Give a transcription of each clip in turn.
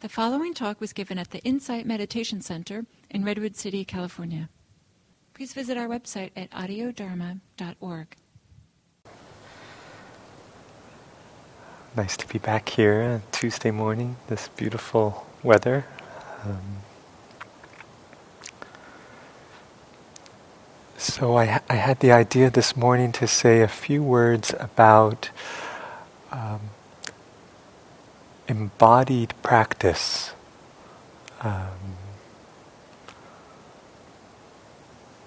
The following talk was given at the Insight Meditation Center in Redwood City, California. Please visit our website at audiodharma.org. Nice to be back here on Tuesday morning, this beautiful weather. Um, so I, I had the idea this morning to say a few words about um, embodied practice. Um,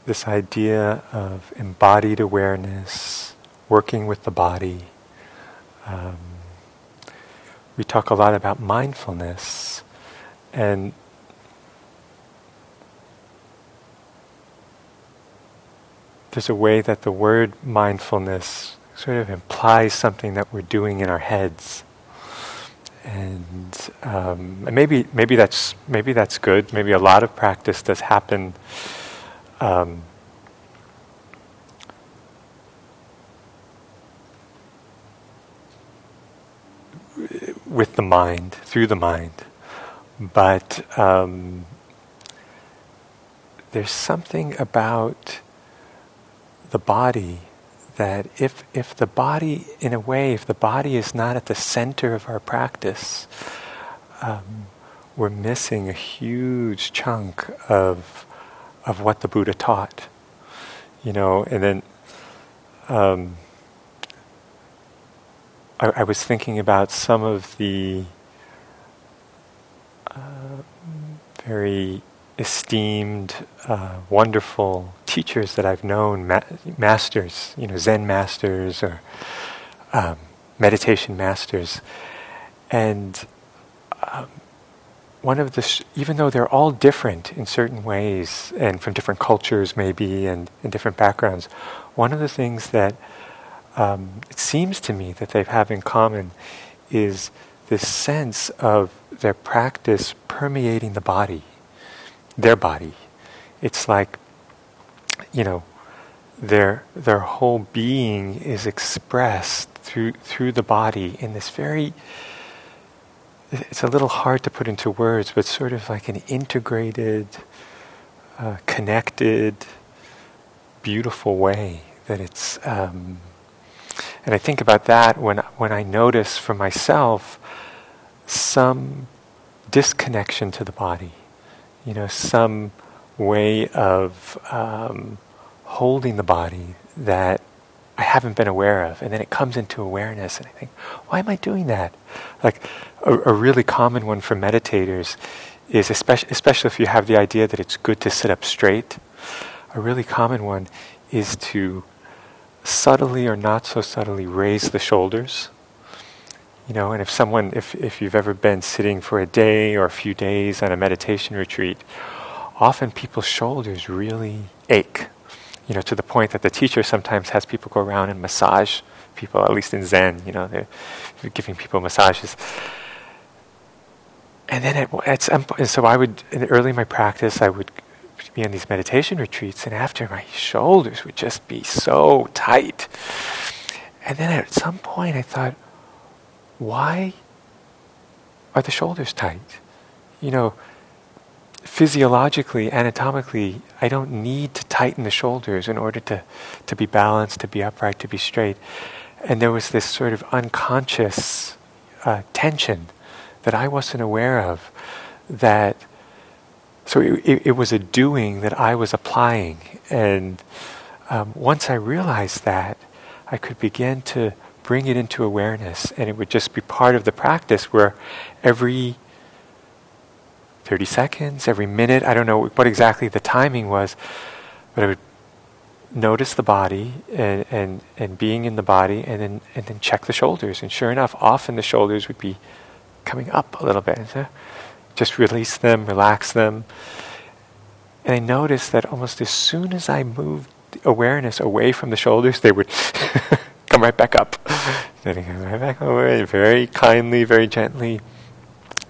this idea of embodied awareness, working with the body. Um, we talk a lot about mindfulness and there's a way that the word mindfulness sort of implies something that we're doing in our heads and, um, maybe maybe that's maybe that's good maybe a lot of practice does happen um, with the mind, through the mind. But um, there's something about the body that if, if the body, in a way, if the body is not at the center of our practice, um, we're missing a huge chunk of, of what the Buddha taught. You know, and then um, I, I, was thinking about some of the uh, very esteemed, uh, wonderful teachers that I've known, ma- masters, you know, Zen masters or um, meditation masters, and um, one of the, sh- even though they're all different in certain ways and from different cultures maybe and, and different backgrounds, one of the things that um, it seems to me that they have in common is this sense of their practice permeating the body, their body. It's like, you know, their their whole being is expressed through through the body in this very it's a little hard to put into words, but sort of like an integrated, uh, connected, beautiful way that it's um, and I think about that when, when I notice for myself some disconnection to the body, you know, some way of um, holding the body that I haven't been aware of. And then it comes into awareness, and I think, why am I doing that? Like, a, a really common one for meditators is, especially, especially if you have the idea that it's good to sit up straight, a really common one is to subtly or not so subtly raise the shoulders. You know, and if someone, if, if you've ever been sitting for a day or a few days on a meditation retreat, often people's shoulders really ache. You know, to the point that the teacher sometimes has people go around and massage people, at least in Zen, you know, they're giving people massages. And then at, at some point, so I would, early in my practice, I would be on these meditation retreats, and after my shoulders would just be so tight. And then at some point, I thought, why are the shoulders tight? You know, physiologically, anatomically, I don't need to tighten the shoulders in order to, to be balanced, to be upright, to be straight. And there was this sort of unconscious uh, tension that I wasn't aware of that so it, it, it, was a doing that I was applying. And um, once I realized that, I could begin to bring it into awareness, and it would just be part of the practice where every 30 seconds, every minute, I don't know what exactly the timing was, but I would notice the body and, and, and being in the body and then, and then check the shoulders. And sure enough, often the shoulders would be coming up a little bit. So just release them, relax them. And I noticed that almost as soon as I moved awareness away from the shoulders, they would come right back up. then right back away, very kindly, very gently.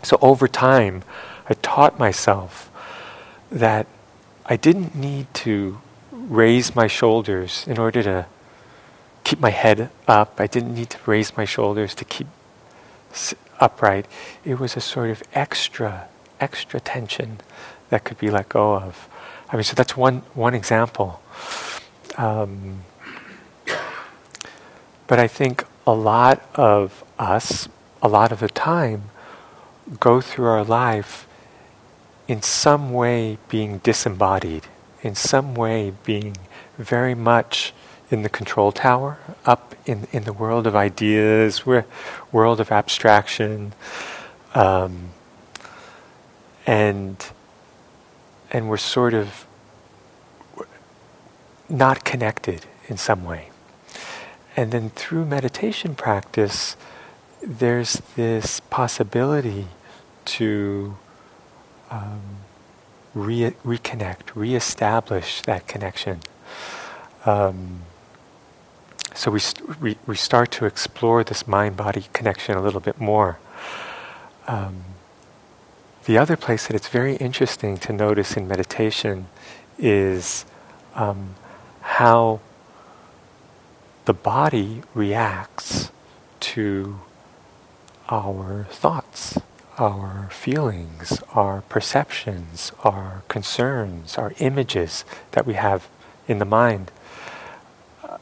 So over time, I taught myself that I didn't need to raise my shoulders in order to keep my head up. I didn't need to raise my shoulders to keep upright. It was a sort of extra, extra tension that could be let go of. I mean, so that's one, one example. Um, but I think a lot of us, a lot of the time, go through our life in some way being disembodied, in some way being very much in the control tower, up in, in the world of ideas, world of abstraction, um, and and we're sort of not connected in some way. And then through meditation practice, there's this possibility to um, re- reconnect, reestablish that connection. Um, so we, st- we, we start to explore this mind body connection a little bit more. Um, the other place that it's very interesting to notice in meditation is um, how the body reacts to our thoughts, our feelings, our perceptions, our concerns, our images that we have in the mind. Uh,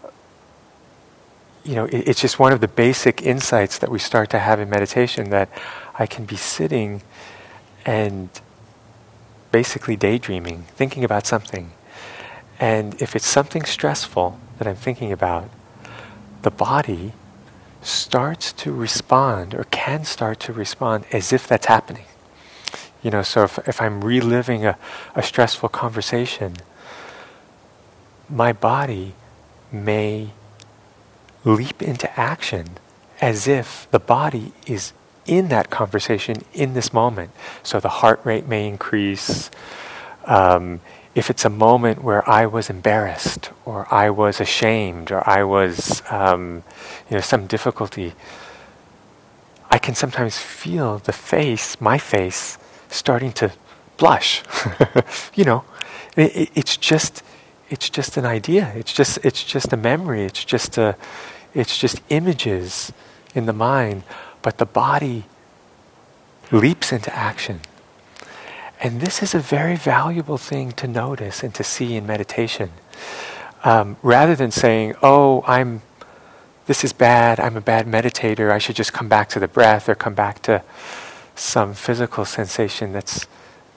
you know, it, it's just one of the basic insights that we start to have in meditation that I can be sitting and basically daydreaming, thinking about something. And if it's something stressful that I'm thinking about, the body starts to respond or can start to respond as if that's happening. You know, so if, if I'm reliving a, a stressful conversation, my body may leap into action as if the body is in that conversation in this moment. So the heart rate may increase. Um, if it's a moment where I was embarrassed or I was ashamed or I was, um, you know, some difficulty, I can sometimes feel the face, my face, starting to blush. you know, it, it, it's just, it's just an idea. It's just, it's just a memory. It's just a, it's just images in the mind, but the body leaps into action. And this is a very valuable thing to notice and to see in meditation. Um, rather than saying, oh, I'm, this is bad, I'm a bad meditator, I should just come back to the breath or come back to some physical sensation that's,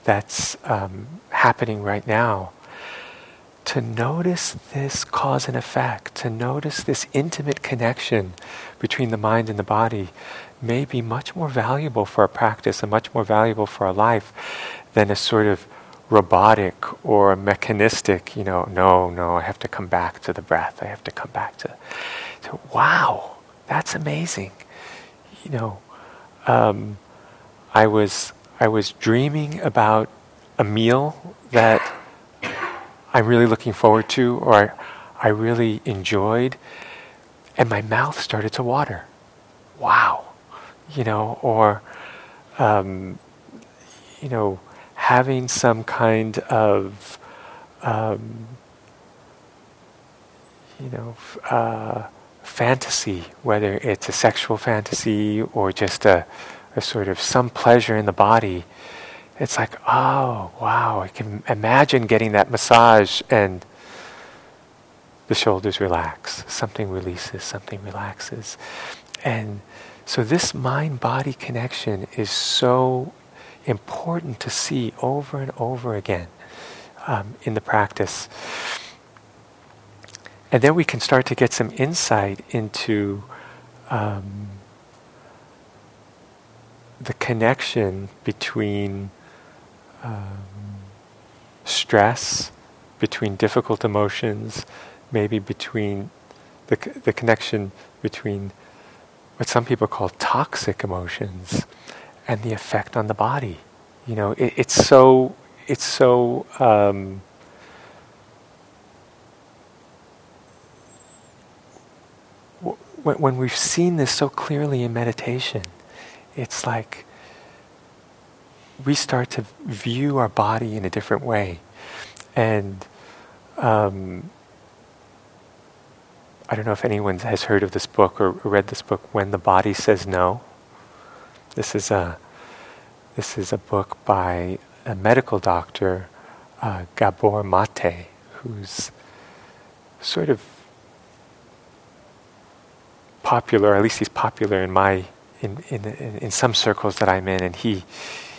that's um, happening right now. To notice this cause and effect, to notice this intimate connection between the mind and the body may be much more valuable for our practice and much more valuable for our life than a sort of robotic or mechanistic, you know, no, no, I have to come back to the breath. I have to come back to, wow, that's amazing. You know, um, I was I was dreaming about a meal that I'm really looking forward to, or I, I really enjoyed, and my mouth started to water. Wow, you know, or um, you know having some kind of, um, you know, uh, fantasy, whether it's a sexual fantasy or just a, a sort of some pleasure in the body, it's like, oh, wow, I can imagine getting that massage and the shoulders relax, something releases, something relaxes. And so this mind body connection is so important to see over and over again um, in the practice. And then we can start to get some insight into um, the connection between um, stress, between difficult emotions, maybe between the, the connection between what some people call toxic emotions and the effect on the body. You know, it, it's so it's so um, when, when we've seen this so clearly in meditation, it's like we start to view our body in a different way, and um, I don't know if anyone has heard of this book or read this book, When the Body Says No. This is a this is a book by a medical doctor, uh, Gabor Mate, who's sort of popular, at least he's popular in my in, in, in some circles that I'm in, and he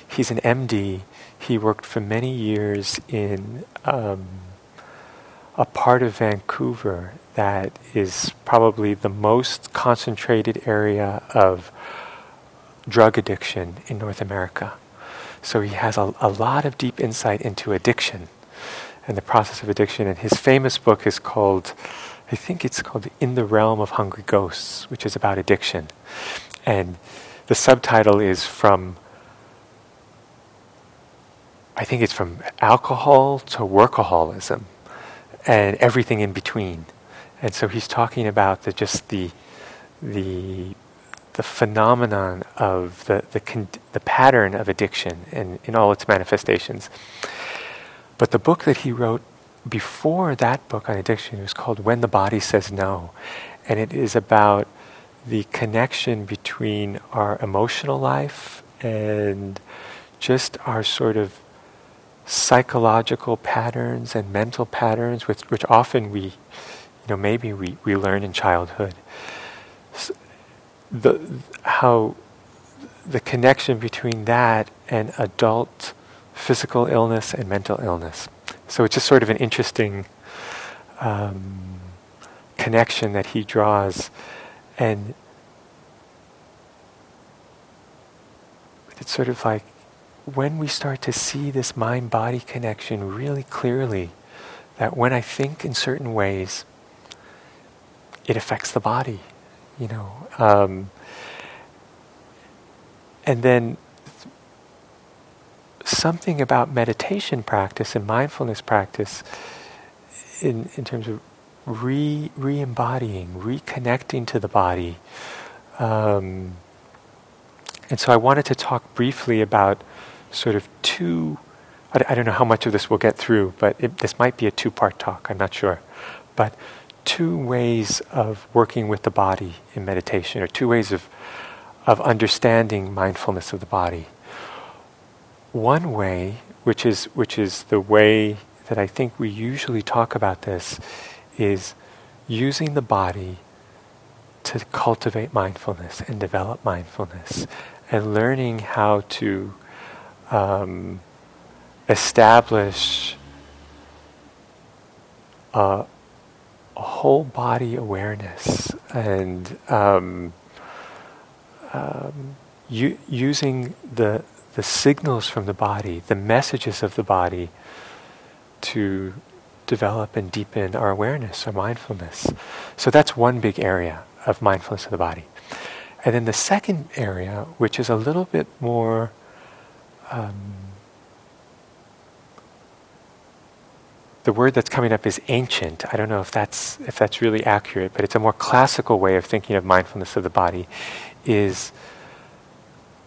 he's an MD. He worked for many years in um, a part of Vancouver that is probably the most concentrated area of drug addiction in North America. So he has a, a lot of deep insight into addiction and the process of addiction. And his famous book is called, I think it's called In the Realm of Hungry Ghosts, which is about addiction. And the subtitle is from, I think it's from alcohol to workaholism and everything in between. And so he's talking about the, just the, the, the phenomenon of the, the, con- the pattern of addiction in, in all its manifestations. But the book that he wrote before that book on addiction was called When the Body Says No. And it is about the connection between our emotional life and just our sort of psychological patterns and mental patterns, which, which often we, you know, maybe we, we learn in childhood. So the, how the connection between that and adult physical illness and mental illness. So it's just sort of an interesting um, connection that he draws. And it's sort of like when we start to see this mind body connection really clearly, that when I think in certain ways, it affects the body, you know. Um, and then something about meditation practice and mindfulness practice in, in terms of re, re-embodying, reconnecting to the body. Um, and so I wanted to talk briefly about sort of two, I, I don't know how much of this we'll get through, but it, this might be a two-part talk, I'm not sure. But two ways of working with the body in meditation, or two ways of, of understanding mindfulness of the body. One way, which is, which is the way that I think we usually talk about this, is using the body to cultivate mindfulness and develop mindfulness and learning how to um, establish a, whole body awareness and um, um, u- using the the signals from the body, the messages of the body to develop and deepen our awareness, our mindfulness. So that's one big area of mindfulness of the body. And then the second area, which is a little bit more um, the word that's coming up is ancient. I don't know if that's if that's really accurate, but it's a more classical way of thinking of mindfulness of the body. Is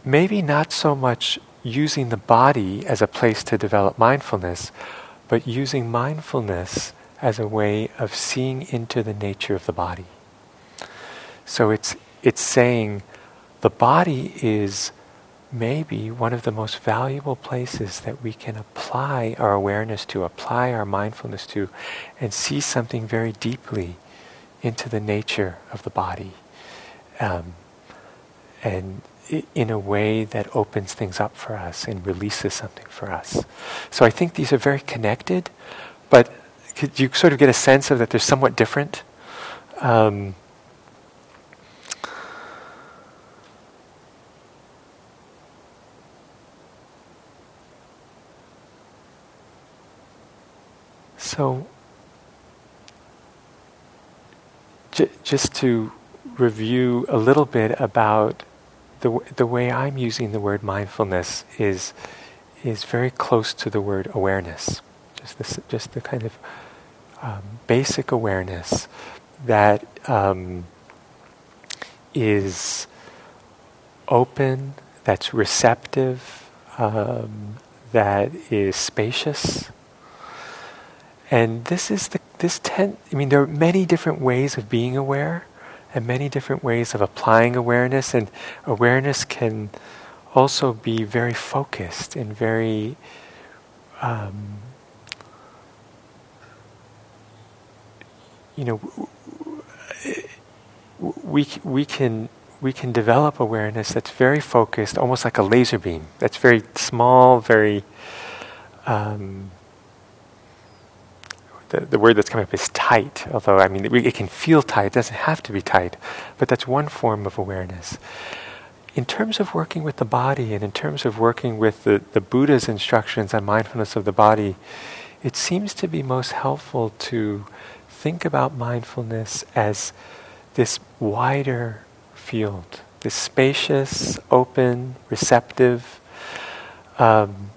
maybe not so much using the body as a place to develop mindfulness, but using mindfulness as a way of seeing into the nature of the body. So it's, it's saying the body is maybe one of the most valuable places that we can apply our awareness to, apply our mindfulness to, and see something very deeply into the nature of the body. Um, and in a way that opens things up for us and releases something for us. So I think these are very connected, but could you sort of get a sense of that they're somewhat different? Um, so, j- just to review a little bit about the, the way I'm using the word mindfulness is, is very close to the word awareness. Just, just the kind of um, basic awareness that um, is open, that's receptive, um, that is spacious. And this is the this ten. I mean, there are many different ways of being aware, and many different ways of applying awareness. And awareness can also be very focused and very um, you know we we can we can develop awareness that's very focused, almost like a laser beam. That's very small, very um, the, the word that's coming up is tight, although I mean it, it can feel tight, it doesn't have to be tight, but that's one form of awareness. In terms of working with the body and in terms of working with the, the Buddha's instructions on mindfulness of the body, it seems to be most helpful to think about mindfulness as this wider field, this spacious, open, receptive. Um,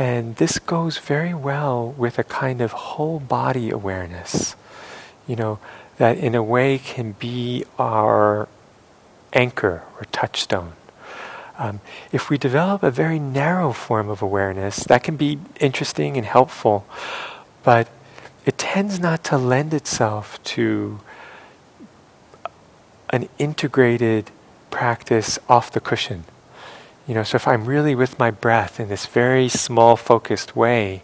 and this goes very well with a kind of whole body awareness, you know, that in a way can be our anchor or touchstone. Um, if we develop a very narrow form of awareness, that can be interesting and helpful, but it tends not to lend itself to an integrated practice off the cushion. You know, so if I'm really with my breath in this very small, focused way,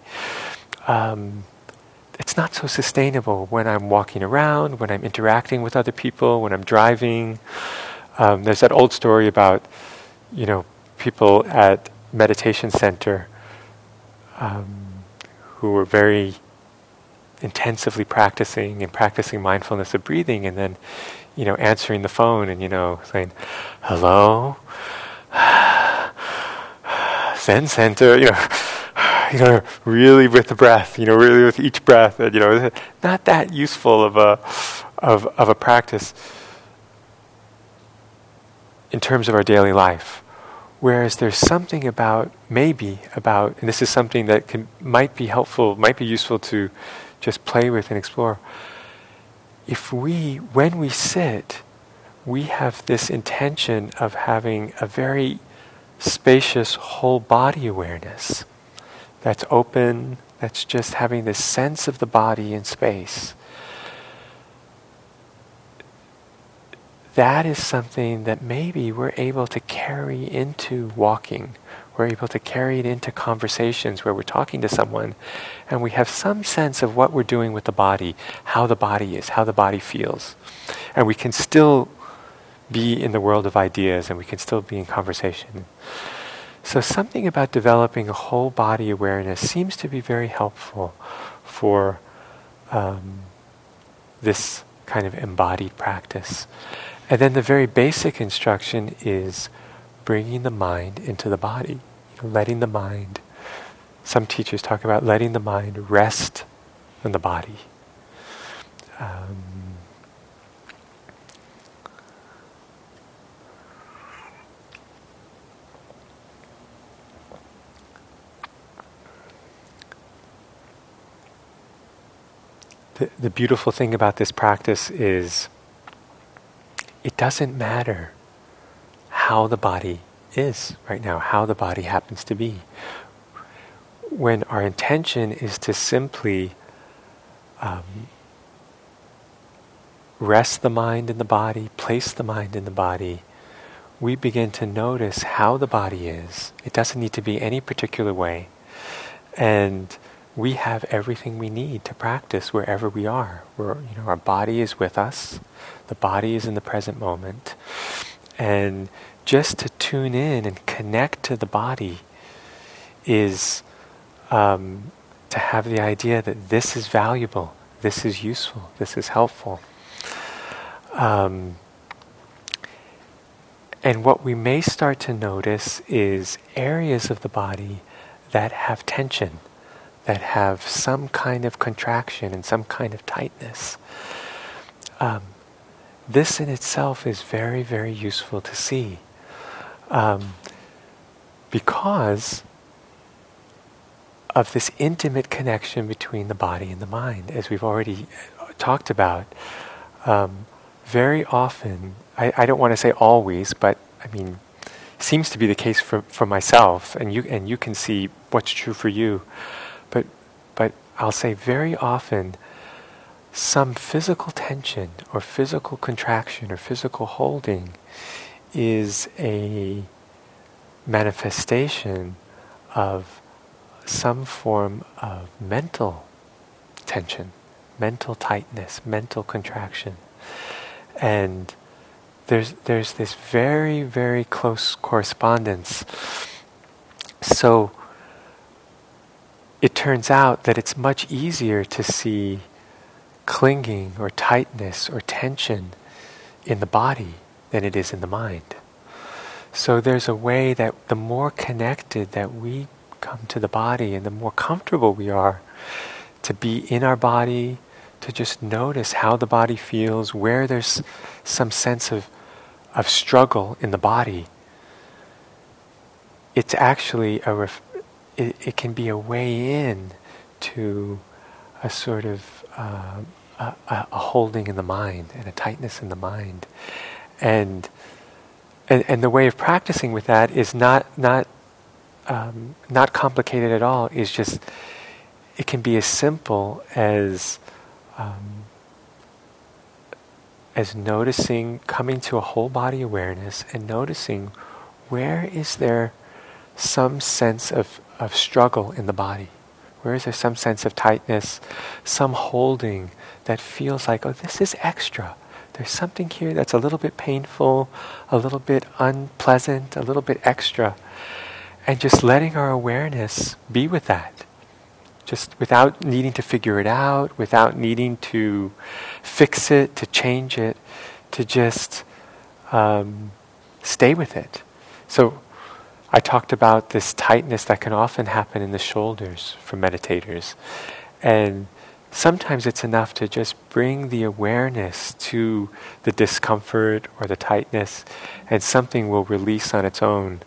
um, it's not so sustainable when I'm walking around, when I'm interacting with other people, when I'm driving. Um, there's that old story about, you know, people at meditation center um, who were very intensively practicing and practicing mindfulness of breathing, and then, you know, answering the phone and you know saying, "Hello." Zen center, uh, you know, you know, really with the breath, you know, really with each breath, and you know, not that useful of a of of a practice in terms of our daily life. Whereas there's something about maybe about, and this is something that can might be helpful, might be useful to just play with and explore. If we, when we sit, we have this intention of having a very spacious whole body awareness that's open, that's just having this sense of the body in space. That is something that maybe we're able to carry into walking. We're able to carry it into conversations where we're talking to someone and we have some sense of what we're doing with the body, how the body is, how the body feels. And we can still be in the world of ideas and we can still be in conversation. So, something about developing a whole body awareness seems to be very helpful for um, this kind of embodied practice. And then the very basic instruction is bringing the mind into the body, you know, letting the mind. Some teachers talk about letting the mind rest in the body. Um, the, the beautiful thing about this practice is it doesn't matter how the body is right now, how the body happens to be. When our intention is to simply um, rest the mind in the body, place the mind in the body, we begin to notice how the body is. It doesn't need to be any particular way. And we have everything we need to practice wherever we are. We're, you know, our body is with us. The body is in the present moment. And just to tune in and connect to the body is um, to have the idea that this is valuable, this is useful, this is helpful. Um, and what we may start to notice is areas of the body that have tension that have some kind of contraction and some kind of tightness. Um, this in itself is very, very useful to see um, because of this intimate connection between the body and the mind, as we've already uh, talked about. Um, very often, I, I don't want to say always, but I mean, seems to be the case for, for myself, and you and you can see what's true for you. But, I'll say very often, some physical tension or physical contraction or physical holding is a manifestation of some form of mental tension, mental tightness, mental contraction. And there's, there's this very, very close correspondence. So it turns out that it's much easier to see clinging or tightness or tension in the body than it is in the mind. So there's a way that the more connected that we come to the body and the more comfortable we are to be in our body, to just notice how the body feels, where there's some sense of, of struggle in the body, it's actually a ref- it, it can be a way in to a sort of uh, a, a, holding in the mind and a tightness in the mind, and and, and the way of practicing with that is not not um, not complicated at all. Is just it can be as simple as um, as noticing, coming to a whole body awareness and noticing where is there some sense of, of struggle in the body? Where is there some sense of tightness, some holding that feels like, oh, this is extra? There's something here that's a little bit painful, a little bit unpleasant, a little bit extra. And just letting our awareness be with that just without needing to figure it out, without needing to fix it, to change it, to just um, stay with it. So I talked about this tightness that can often happen in the shoulders for meditators. And sometimes it's enough to just bring the awareness to the discomfort or the tightness, and something will release on its own.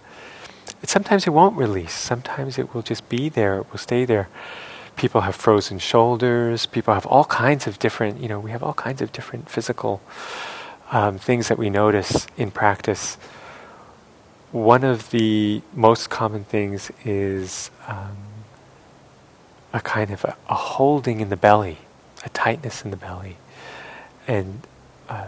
sometimes it won't release. Sometimes it will just be there, it will stay there people have frozen shoulders. People have all kinds of different, you know, we have all kinds of different physical um, things that we notice in practice. One of the most common things is um, a kind of a, a, holding in the belly, a tightness in the belly. And uh,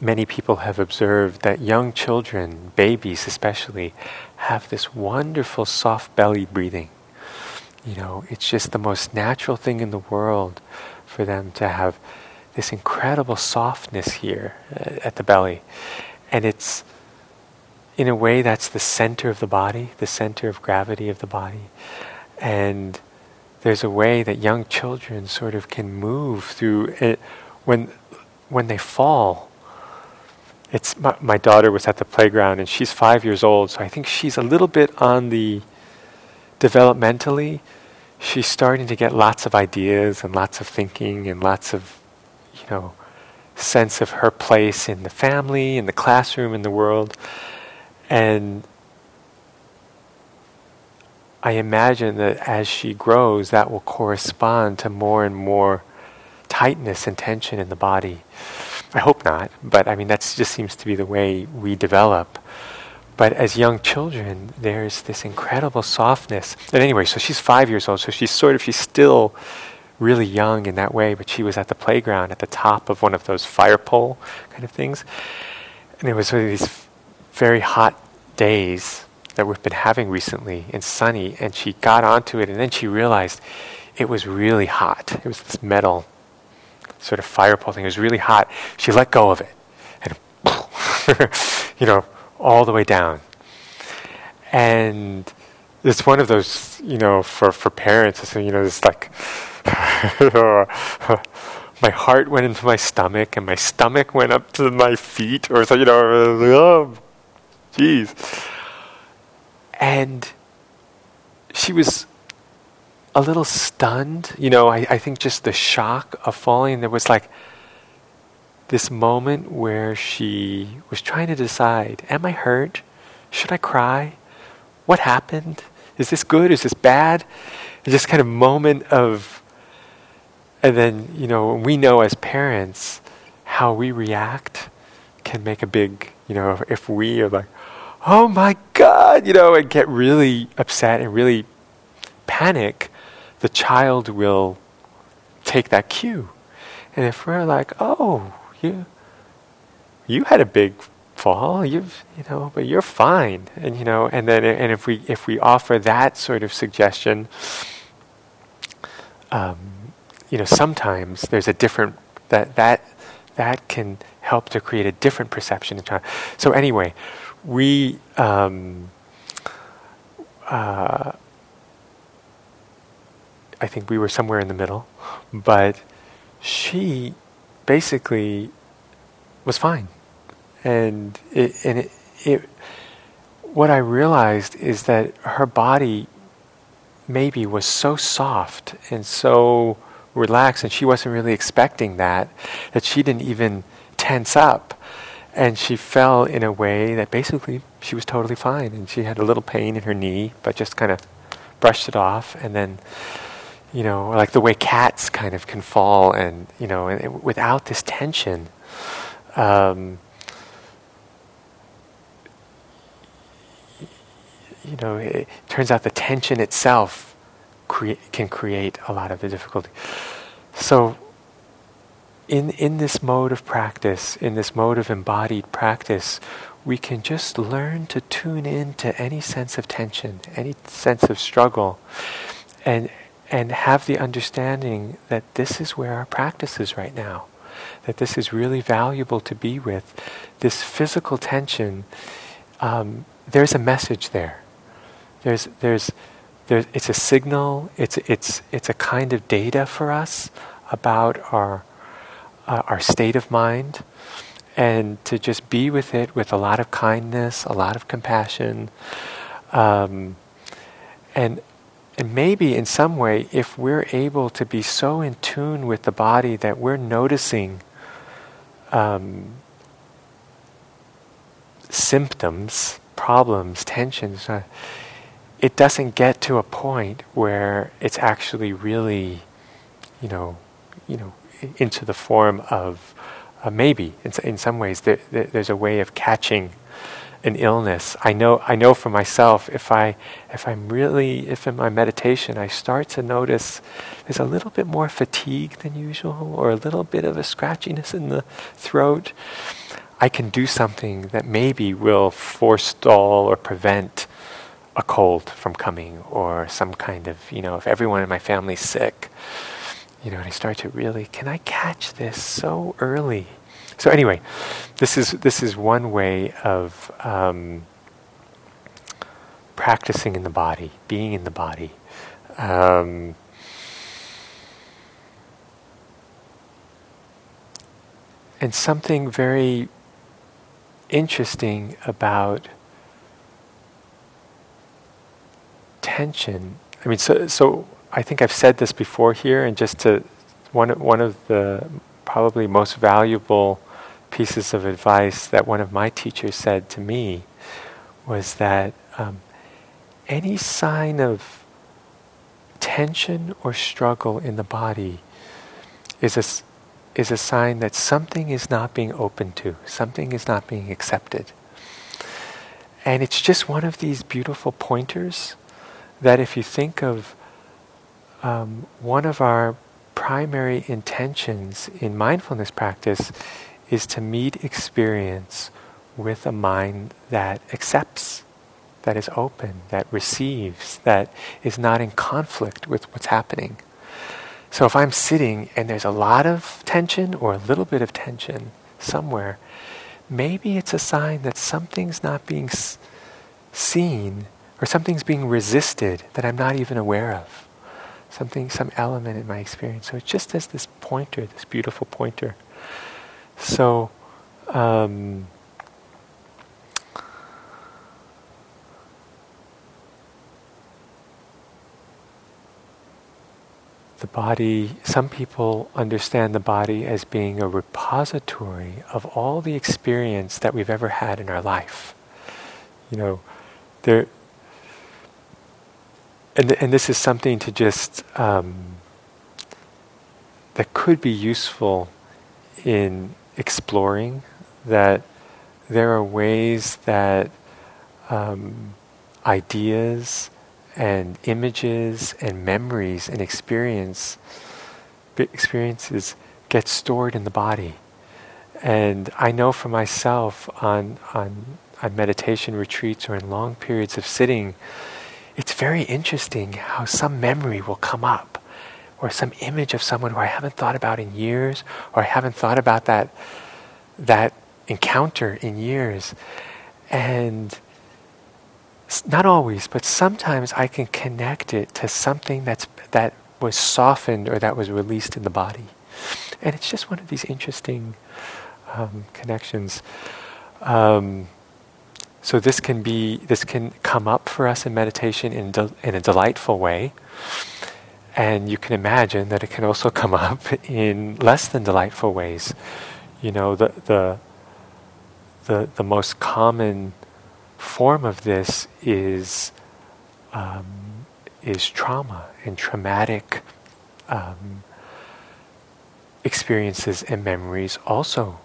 many people have observed that young children, babies especially, have this wonderful soft belly breathing you know, it's just the most natural thing in the world for them to have this incredible softness here uh, at the belly. And it's, in a way, that's the center of the body, the center of gravity of the body. And there's a way that young children sort of can move through it when, when they fall. It's my, my daughter was at the playground and she's five years old, so I think she's a little bit on the developmentally, she's starting to get lots of ideas and lots of thinking and lots of, you know, sense of her place in the family, in the classroom, in the world. And I imagine that as she grows, that will correspond to more and more tightness and tension in the body. I hope not, but I mean, that just seems to be the way we develop. But as young children, there's this incredible softness. And anyway, so she's five years old, so she's sort of, she's still really young in that way, but she was at the playground at the top of one of those fire pole kind of things. And it was one of these very hot days that we've been having recently and sunny, and she got onto it, and then she realized it was really hot. It was this metal sort of fire pole thing. It was really hot. She let go of it, and you know, all the way down. And it's one of those, you know, for, for parents, it's, you know, it's like, my heart went into my stomach and my stomach went up to my feet, or so, you know, jeez. And she was a little stunned, you know, I, I think just the shock of falling, there was like, this moment where she was trying to decide Am I hurt? Should I cry? What happened? Is this good? Is this bad? And just kind of moment of, and then, you know, we know as parents how we react can make a big, you know, if we are like, oh my God, you know, and get really upset and really panic, the child will take that cue. And if we're like, oh, you you had a big fall. You've, you know, but you're fine. And you know, and then and if we if we offer that sort of suggestion, um, you know, sometimes there's a different that that that can help to create a different perception in time. So anyway, we. Um, uh, I think we were somewhere in the middle, but she basically was fine, and it, and it, it, what I realized is that her body maybe was so soft and so relaxed, and she wasn't really expecting that, that she didn't even tense up, and she fell in a way that basically she was totally fine, and she had a little pain in her knee, but just kind of brushed it off, and then you know, like the way cats kind of can fall, and you know, and it, without this tension. Um, you know, it turns out the tension itself crea- can create a lot of the difficulty. So, in in this mode of practice, in this mode of embodied practice, we can just learn to tune in to any sense of tension, any sense of struggle, and and have the understanding that this is where our practice is right now, that this is really valuable to be with. This physical tension, um, there's a message there. There's, there's, there's, it's a signal, it's, it's, it's a kind of data for us about our, uh, our state of mind. And to just be with it with a lot of kindness, a lot of compassion, um, and and maybe in some way, if we're able to be so in tune with the body that we're noticing um, symptoms, problems, tensions, uh, it doesn't get to a point where it's actually really, you know, you know, into the form of uh, maybe in, in some ways there, there, there's a way of catching an illness. I know I know for myself if I if I'm really if in my meditation I start to notice there's a little bit more fatigue than usual or a little bit of a scratchiness in the throat, I can do something that maybe will forestall or prevent a cold from coming or some kind of, you know, if everyone in my family's sick, you know, and I start to really, can I catch this so early? So anyway, this is this is one way of um, practicing in the body, being in the body. Um, and something very interesting about tension. I mean, so so I think I've said this before here, and just to one one of the probably most valuable pieces of advice that one of my teachers said to me was that um, any sign of tension or struggle in the body is a, is a sign that something is not being open to, something is not being accepted. And it's just one of these beautiful pointers that if you think of um, one of our primary intentions in mindfulness practice is to meet experience with a mind that accepts, that is open, that receives, that is not in conflict with what's happening. So if I'm sitting and there's a lot of tension or a little bit of tension somewhere, maybe it's a sign that something's not being s- seen or something's being resisted that I'm not even aware of. Something, some element in my experience. So it's just as this pointer, this beautiful pointer. So, um, the body, some people understand the body as being a repository of all the experience that we've ever had in our life. You know, there, and, and this is something to just, um, that could be useful in exploring that there are ways that um, ideas and images and memories and experience experiences get stored in the body. And I know for myself on, on, on meditation retreats or in long periods of sitting, it's very interesting how some memory will come up or some image of someone who I haven't thought about in years or I haven't thought about that, that encounter in years. And not always, but sometimes I can connect it to something that's, that was softened or that was released in the body. And it's just one of these interesting um, connections. Um, so this can be this can come up for us in meditation in de- in a delightful way, and you can imagine that it can also come up in less than delightful ways. You know the the the the most common form of this is um, is trauma and traumatic um, experiences and memories also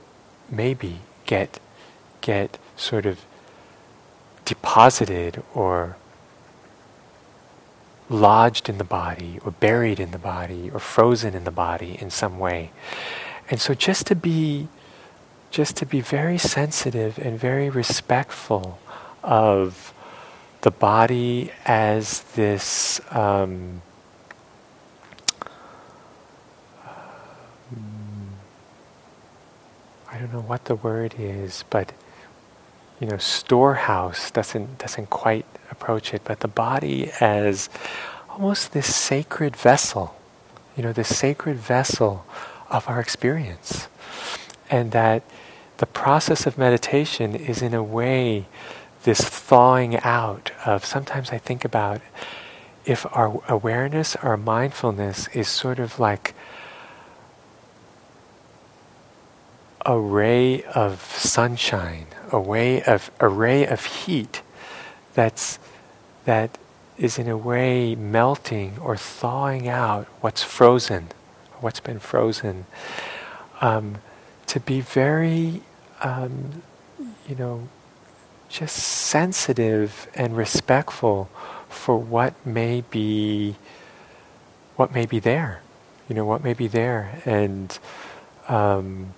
maybe get get sort of deposited or lodged in the body or buried in the body or frozen in the body in some way. And so just to be just to be very sensitive and very respectful of the body as this um, I don't know what the word is, but you know, storehouse doesn't doesn't quite approach it, but the body as almost this sacred vessel, you know, this sacred vessel of our experience, and that the process of meditation is in a way this thawing out of sometimes I think about if our awareness, our mindfulness is sort of like a ray of sunshine, a way of a ray of heat that's that is in a way melting or thawing out what's frozen, what's been frozen. Um, to be very, um, you know, just sensitive and respectful for what may be what may be there you know what may be there and um,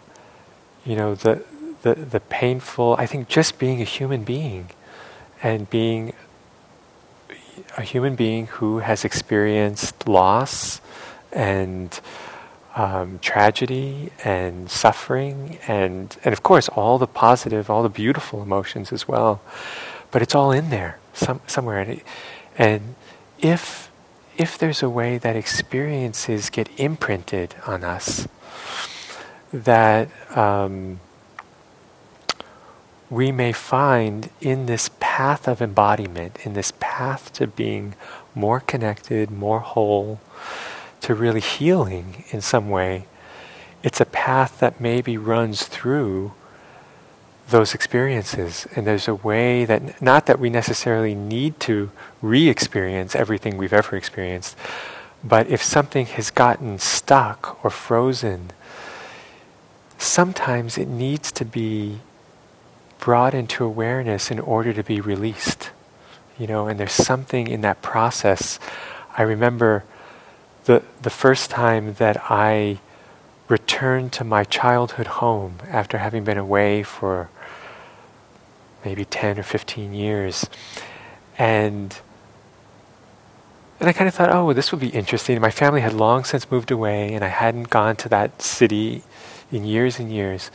you know the, the the painful i think just being a human being and being a human being who has experienced loss and um, tragedy and suffering and and of course all the positive, all the beautiful emotions as well. But it's all in there some, somewhere. And, and if if there's a way that experiences get imprinted on us, that um, we may find in this path of embodiment, in this path to being more connected, more whole, to really healing in some way, it's a path that maybe runs through those experiences. And there's a way that, not that we necessarily need to re experience everything we've ever experienced, but if something has gotten stuck or frozen, sometimes it needs to be brought into awareness in order to be released. You know, and there's something in that process. I remember the, the first time that I returned to my childhood home after having been away for maybe 10 or 15 years. And and I kind of thought, oh, well, this would be interesting. My family had long since moved away, and I hadn't gone to that city in years and years.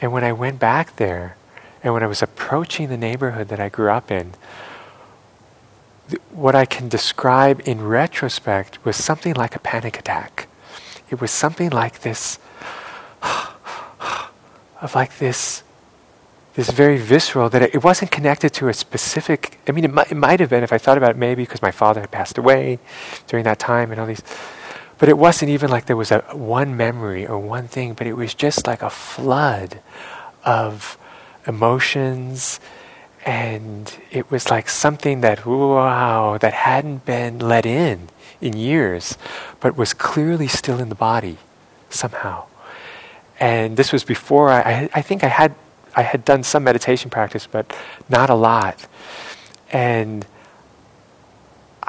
And when I went back there, and when I was approaching the neighborhood that I grew up in, what I can describe in retrospect was something like a panic attack. It was something like this, of like this, this very visceral that it, wasn't connected to a specific. I mean, it might, it might have been if I thought about it, maybe because my father had passed away during that time and all these. But it wasn't even like there was a one memory or one thing, but it was just like a flood of emotions. And it was like something that wow that hadn't been let in in years but was clearly still in the body somehow. And this was before I, I think I had I had done some meditation practice but not a lot. And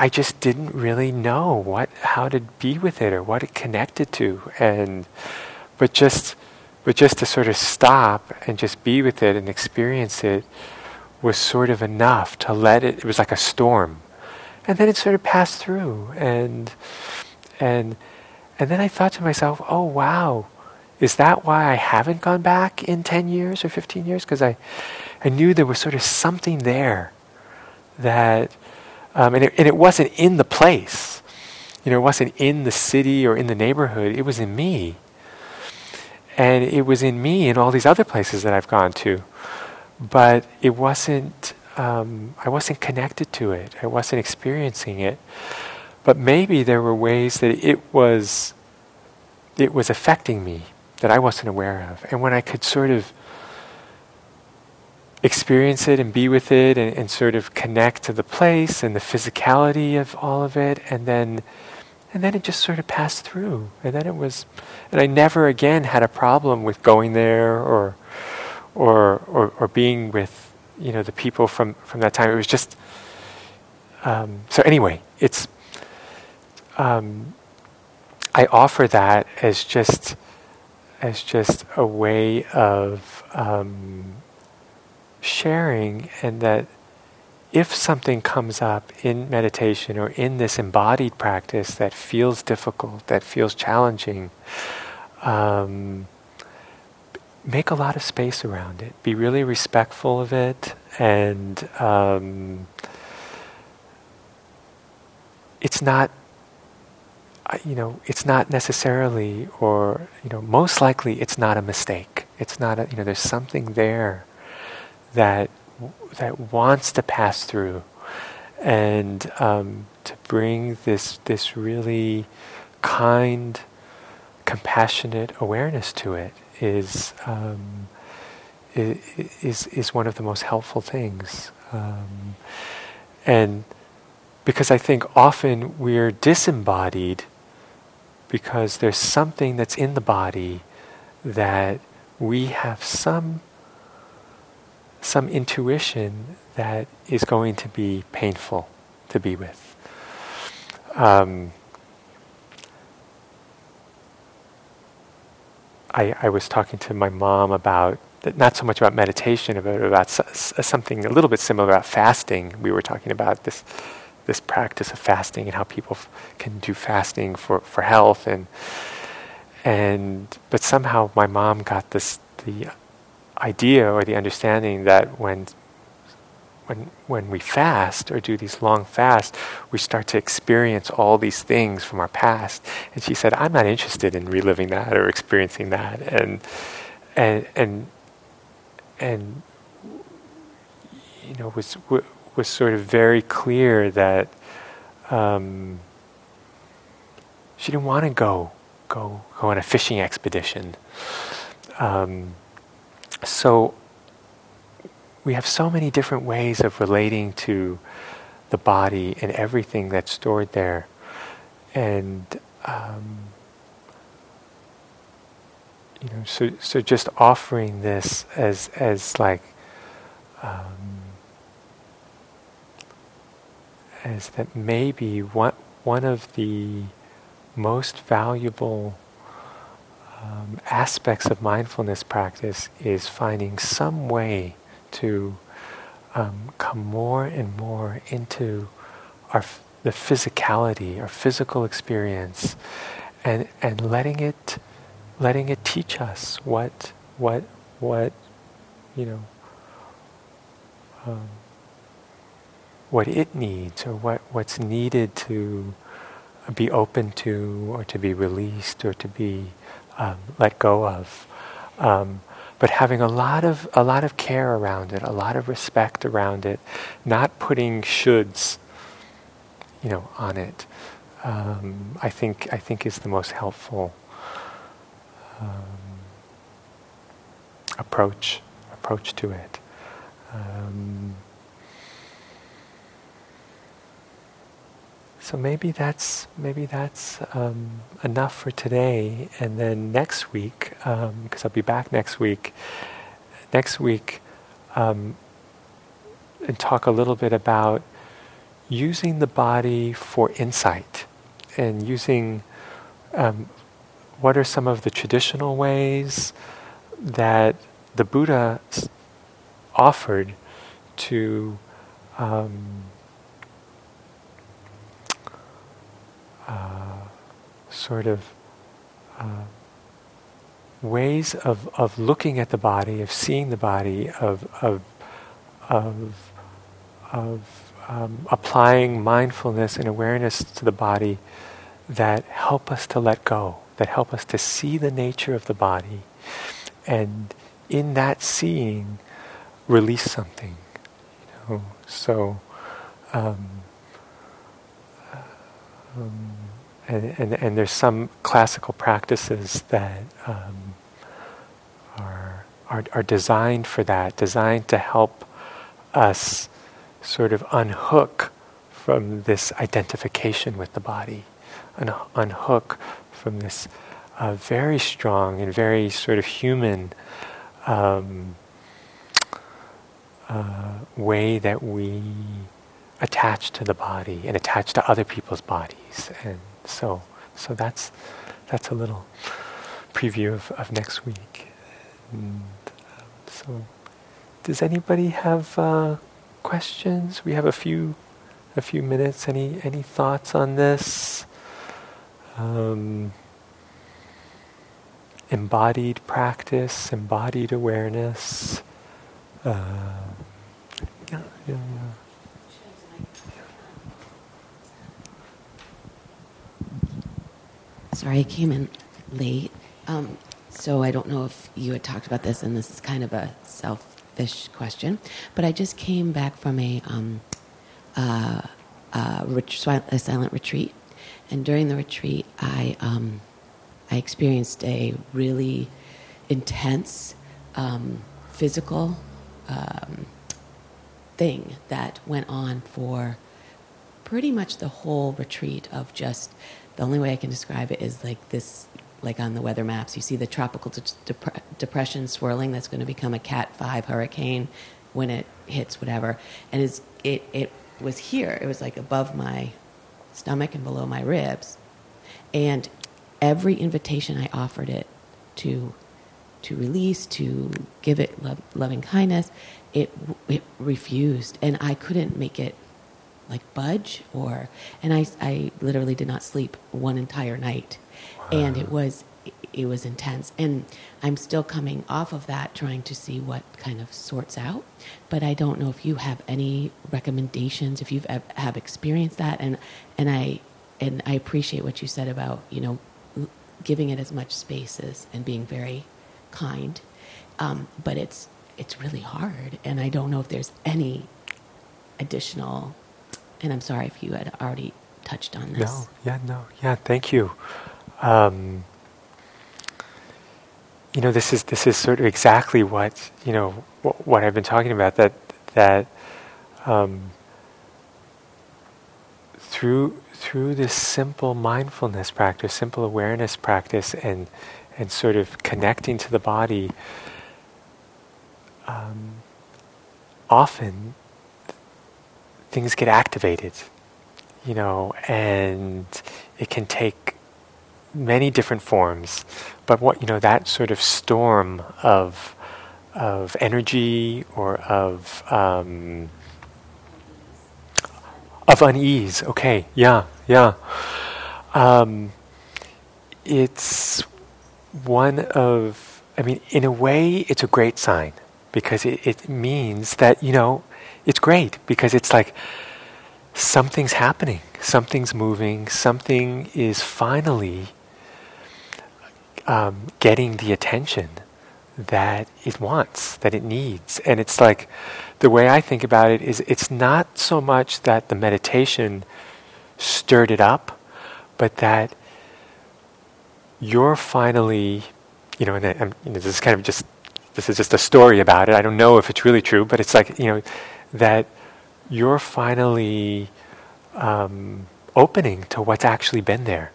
I just didn't really know what how to be with it or what it connected to and but just but just to sort of stop and just be with it and experience it was sort of enough to let it, it was like a storm. And then it sort of passed through. And, and, and then I thought to myself, oh, wow, is that why I haven't gone back in 10 years or 15 years? Because I, I knew there was sort of something there that, um, and, it, and it wasn't in the place. You know, it wasn't in the city or in the neighborhood. It was in me. And it was in me in all these other places that I've gone to. But it wasn't, um, I wasn't connected to it. I wasn't experiencing it. But maybe there were ways that it was, it was affecting me that I wasn't aware of. And when I could sort of experience it and be with it and, and, sort of connect to the place and the physicality of all of it. And then and then it just sort of passed through. And then it was and I never again had a problem with going there or or or, or being with you know the people from from that time. It was just um, so anyway it's um, I offer that as just as just a way of um, sharing, and that if something comes up in meditation or in this embodied practice that feels difficult, that feels challenging, um, make a lot of space around it. Be really respectful of it, and um, it's not. You know, it's not necessarily, or you know, most likely, it's not a mistake. It's not a. You know, there's something there that that wants to pass through, and um, to bring this this really kind, compassionate awareness to it is um, is is one of the most helpful things, um, and because I think often we're disembodied because there's something that's in the body that we have some some intuition that is going to be painful to be with. Um, I, I was talking to my mom about not so much about meditation, but about something a little bit similar about fasting. We were talking about this this practice of fasting and how people f- can do fasting for, for health and and but somehow my mom got this the idea or the understanding that when when when we fast or do these long fasts, we start to experience all these things from our past. And she said, "I'm not interested in reliving that or experiencing that." And and and and you know was was sort of very clear that um, she didn't want to go go go on a fishing expedition. Um, so we have so many different ways of relating to the body and everything that's stored there. And um, you know, so so just offering this as as like um, as that maybe one one of the most valuable um, aspects of mindfulness practice is finding some way to um, come more and more into our the physicality, our physical experience, and and letting it letting it teach us what what what you know um, what it needs or what what's needed to be open to or to be released or to be um, let go of. Um, but having a lot of a lot of care around it, a lot of respect around it, not putting shoulds, you know, on it. Um, I think I think is the most helpful um, approach approach to it. So maybe that's maybe that's um, enough for today, and then next week, because um, I'll be back next week. Next week, um, and talk a little bit about using the body for insight, and using um, what are some of the traditional ways that the Buddha offered to um, uh, sort of uh, ways of, of looking at the body, of seeing the body, of, of, of, of um, applying mindfulness and awareness to the body that help us to let go, that help us to see the nature of the body, and in that seeing, release something. You know, so. Um, um, and, and, and, there's some classical practices that um, are, are, are designed for that, designed to help us sort of unhook from this identification with the body, un- unhook from this uh, very strong and very sort of human um, uh, way that we attach to the body and attach to other people's bodies. And so, so that's, that's a little preview of, of next week. And, um, so, does anybody have uh, questions? We have a few, a few minutes. Any any thoughts on this? Um, embodied practice, embodied awareness. Uh, yeah, yeah, yeah. Sorry, I came in late. Um, so I don't know if you had talked about this, and this is kind of a selfish question, but I just came back from a, um, uh, a, a silent retreat, and during the retreat, I um, I experienced a really intense um, physical um, thing that went on for pretty much the whole retreat of just the only way I can describe it is like this like on the weather maps, you see the tropical de- depression swirling that's going to become a Cat 5 hurricane when it hits whatever. And it's, it, it was here. It was like above my stomach and below my ribs. And every invitation I offered it to, to release, to give it loving kindness, it, it refused. And I couldn't make it like budge or and I, I literally did not sleep one entire night. Wow. and it was it was intense. And i'm still coming off of that trying to see what kind of sorts out. But i don't know if you have any recommendations if you've have experienced that. And and i and i appreciate what you said about you know giving it as much space as and being very kind. Um, but it's it's really hard. And i don't know if there's any additional and I'm sorry if you had already touched on this. No, yeah, no, yeah, thank you. Um, you know, this is this is sort of exactly what you know what, what I've been talking about. That that um, through through this simple mindfulness practice, simple awareness practice, and and sort of connecting to the body. Um, often things get activated, you know, and it can take many different forms. But what you know, that sort of storm of of energy or of um, of unease. Okay, yeah, yeah. Um, it's one of. I mean, in a way, it's a great sign because it, it means that you know it's great because it's like something's happening, something's moving, something is finally um, getting the attention that it wants, that it needs. And it's like the way I think about it is it's not so much that the meditation stirred it up, but that you're finally, you know, and you know, this is kind of just this is just a story about it. I don't know if it's really true, but it's like you know that you're finally um, opening to what's actually been there,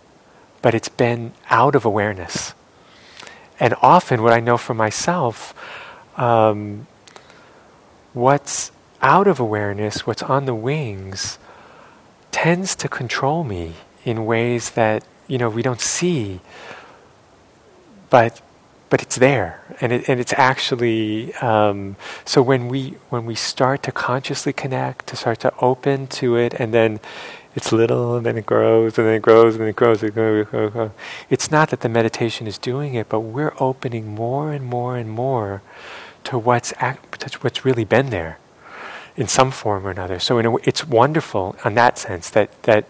but it's been out of awareness. And often, what I know for myself, um, what's out of awareness, what's on the wings, tends to control me in ways that you know we don't see, but but it's there, and it, and it's actually um, so when we when we start to consciously connect, to start to open to it, and then it's little, and then it grows, and then it grows, and then it grows, and it grows, grows, grows. It's not that the meditation is doing it, but we're opening more and more and more to what's act, to what's really been there in some form or another. So a, it's wonderful in that sense that that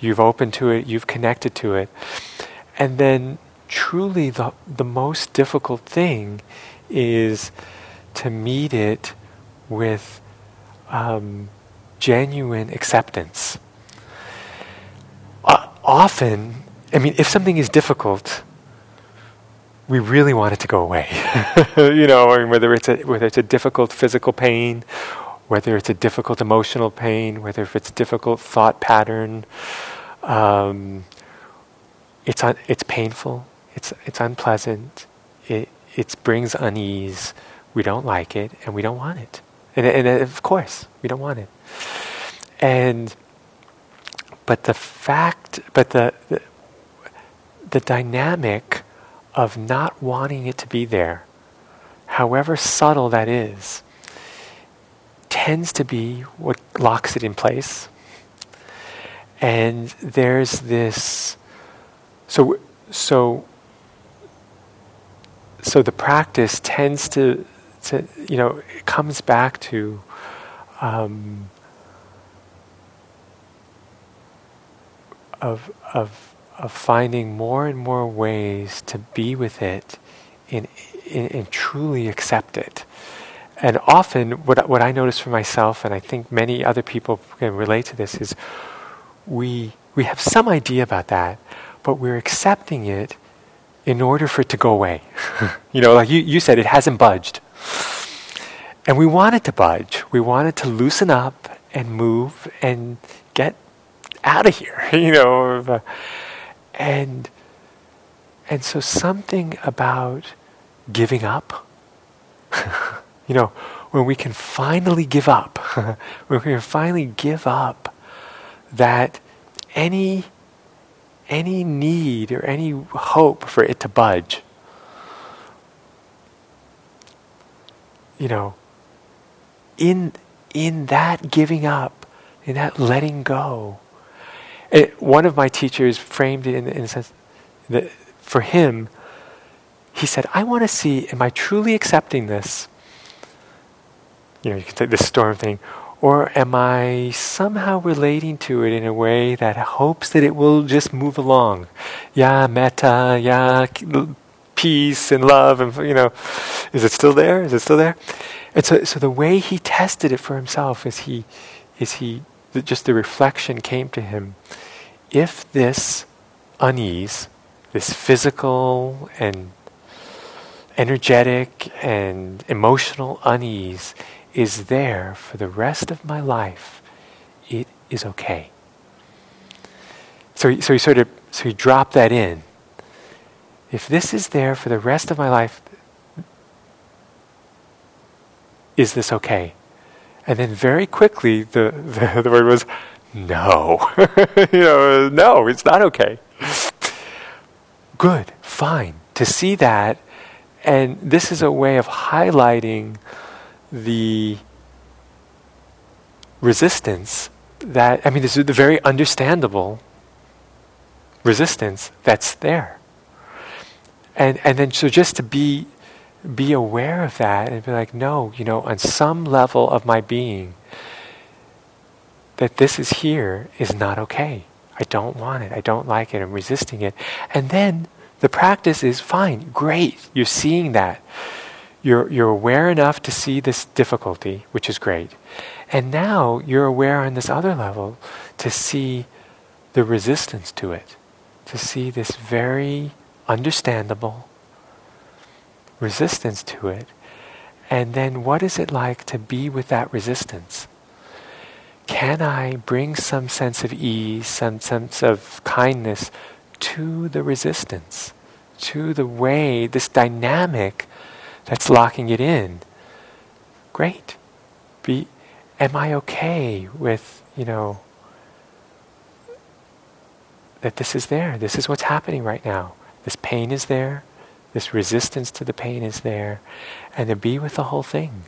you've opened to it, you've connected to it, and then truly the, the most difficult thing is to meet it with um, genuine acceptance. Uh, often, I mean, if something is difficult, we really want it to go away. you know, I mean, whether it's a, whether it's a difficult physical pain, whether it's a difficult emotional pain, whether if it's a difficult thought pattern, um, it's un- it's painful. It's, it's unpleasant. It, it brings unease. We don't like it, and we don't want it. And, and of course, we don't want it. And, but the fact, but the, the, the dynamic of not wanting it to be there, however subtle that is, tends to be what locks it in place. And there's this, so, so so the practice tends to, to you know, it comes back to um, of of of finding more and more ways to be with it and, and truly accept it. And often, what what I notice for myself, and I think many other people can relate to this, is we we have some idea about that, but we're accepting it in order for it to go away. you know, like you, you said, it hasn't budged. And we want it to budge. We want it to loosen up and move and get out of here, you know. And, and so something about giving up, you know, when we can finally give up, when we can finally give up that any any need or any hope for it to budge. You know, in, in that giving up, in that letting go, it, one of my teachers framed it in, in a sense that for him, he said, I want to see, am I truly accepting this? You know, you can say this storm thing, or am I somehow relating to it in a way that hopes that it will just move along? Yeah, metta, yeah, peace and love, and you know, is it still there? Is it still there? And so, so the way he tested it for himself is he, is he, just the reflection came to him. If this unease, this physical and energetic and emotional unease, is there for the rest of my life, it is okay. So, so he sort of so he dropped that in. If this is there for the rest of my life, is this okay? And then very quickly the, the, the word was no. you know, no, it's not okay. Good, fine. To see that, and this is a way of highlighting the resistance that, I mean, this is the very understandable resistance that's there. And, and then, so just to be, be aware of that and be like, no, you know, on some level of my being, that this is here is not okay. I don't want it. I don't like it. I'm resisting it. And then the practice is fine, great. You're seeing that. You're, you're aware enough to see this difficulty, which is great. And now you're aware on this other level to see the resistance to it, to see this very understandable resistance to it. And then what is it like to be with that resistance? Can I bring some sense of ease, some sense of kindness to the resistance, to the way, this dynamic that's locking it in. Great. Be, am I okay with, you know, that this is there? This is what's happening right now. This pain is there. this resistance to the pain is there, and to be with the whole thing.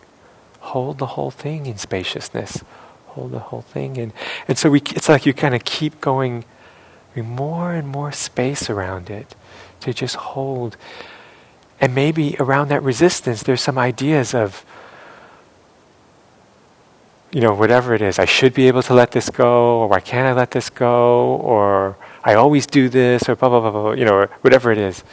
Hold the whole thing in spaciousness. Hold the whole thing. And, and so we, it's like you kind of keep going more and more space around it to just hold. And maybe around that resistance, there's some ideas of, you know, whatever it is, I should be able to let this go, or why can't I let this go, or I always do this, or blah, blah, blah, blah, you know, or whatever it is.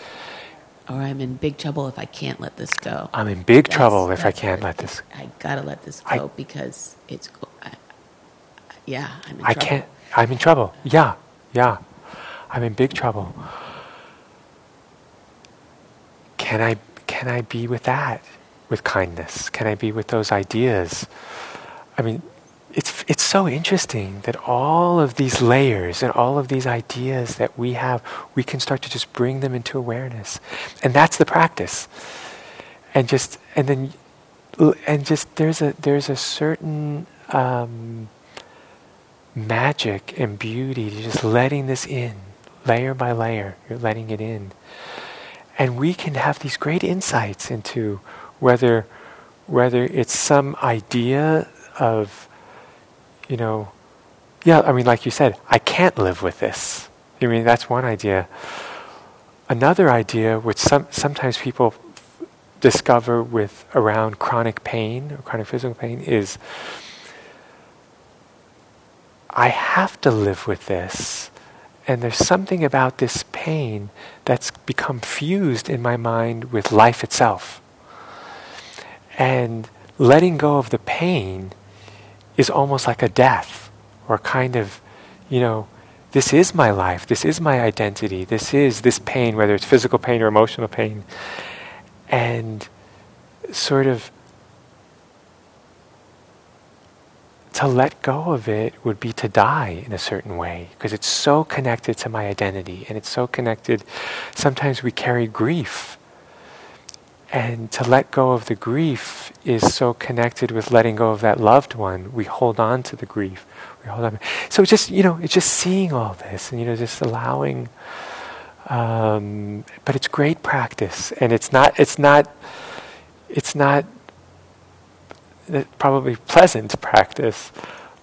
Or I'm in big trouble if I can't let this go. I'm in big that's, trouble if I can't let this go. I gotta let this go I, because it's, I, yeah, I'm in I trouble. can't, I'm in trouble. Yeah, yeah. I'm in big trouble. Can I, can I be with that? With kindness? Can I be with those ideas? I mean, it's, it's so interesting that all of these layers and all of these ideas that we have, we can start to just bring them into awareness. And that's the practice. And just, and then, and just, there's a, there's a certain um, magic and beauty to just letting this in, layer by layer. You're letting it in. And we can have these great insights into whether, whether it's some idea of, you know, yeah, I mean, like you said, I can't live with this. I mean, that's one idea. Another idea, which some, sometimes people f- discover with around chronic pain or chronic physical pain, is I have to live with this. And there's something about this pain that's become fused in my mind with life itself. And letting go of the pain is almost like a death or kind of, you know, this is my life, this is my identity, this is this pain, whether it's physical pain or emotional pain. And sort of to let go of it would be to die in a certain way because it's so connected to my identity and it's so connected. Sometimes we carry grief and to let go of the grief is so connected with letting go of that loved one. We hold on to the grief. We hold on. So just you know, it's just seeing all this, and you know, just allowing. Um, but it's great practice, and it's not. It's not. It's not. Probably pleasant practice,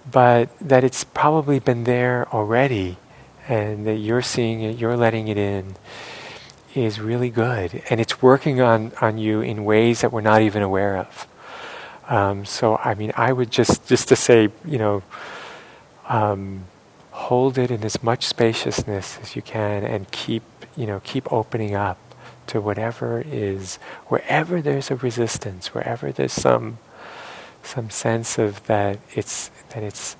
but that it's probably been there already, and that you're seeing it, you're letting it in is really good, and it's working on, on you in ways that we're not even aware of. Um, so, I mean, I would just just to say, you know, um, hold it in as much spaciousness as you can, and keep you know keep opening up to whatever is wherever there's a resistance, wherever there's some some sense of that it's that it's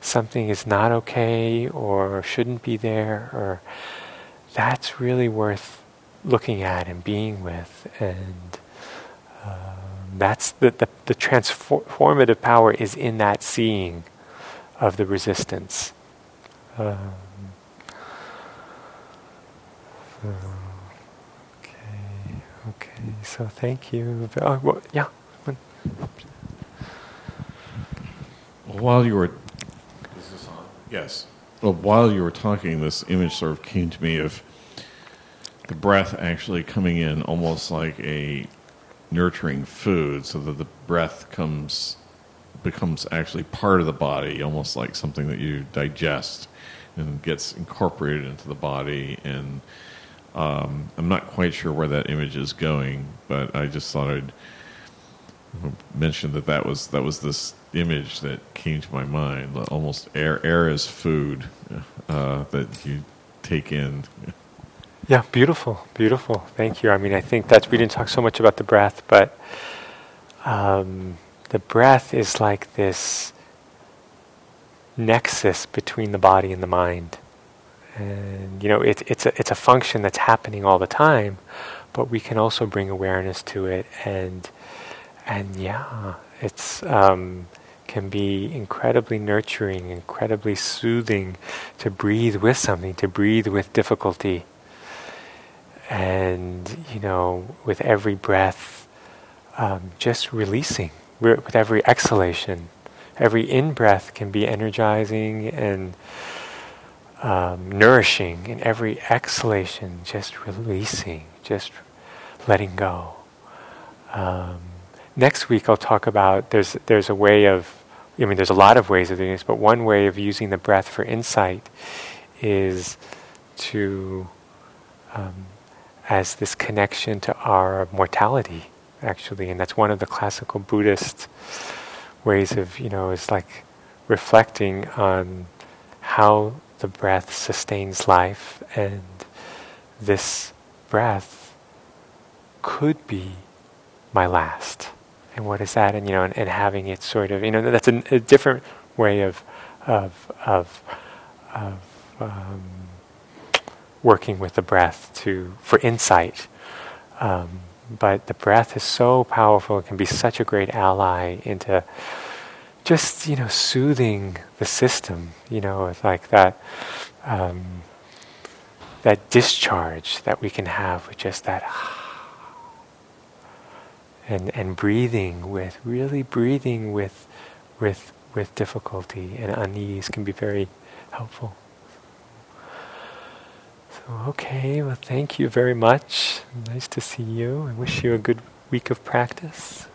something is not okay or shouldn't be there or that's really worth looking at and being with. And um, that's the, the, the transformative power is in that seeing of the resistance. Um, so, okay, okay. So thank you. Oh, well, yeah. While you were, is this on? Yes. Well, while you were talking, this image sort of came to me of the breath actually coming in almost like a nurturing food so that the breath comes becomes actually part of the body almost like something that you digest and gets incorporated into the body and um, I'm not quite sure where that image is going but I just thought I'd mention that that was that was this image that came to my mind almost air air as food uh, that you take in yeah, beautiful, beautiful. Thank you. I mean, I think that's, we didn't talk so much about the breath, but um, the breath is like this nexus between the body and the mind. And, you know, it, it's, a, it's a function that's happening all the time, but we can also bring awareness to it. And, and yeah, it's, um, can be incredibly nurturing, incredibly soothing to breathe with something, to breathe with difficulty and you know, with every breath, um, just releasing. With every exhalation, every in breath can be energizing and um, nourishing, and every exhalation, just releasing, just letting go. Um, next week I'll talk about there's there's a way of I mean there's a lot of ways of doing this, but one way of using the breath for insight is to um, as this connection to our mortality actually, and that's one of the classical Buddhist ways of you know is like reflecting on how the breath sustains life. And this breath could be my last and what is that? And you know, and, and having it sort of, you know, that's a, a different way of of of, of um, working with the breath to for insight. Um, but the breath is so powerful; it can be such a great ally into just you know soothing the system. You know, it's like that. Um, that discharge that we can have with just that and, and breathing with, really breathing with, with, with difficulty and unease can be very helpful. So, okay, well, thank you very much. Nice to see you. I wish you a good week of practice.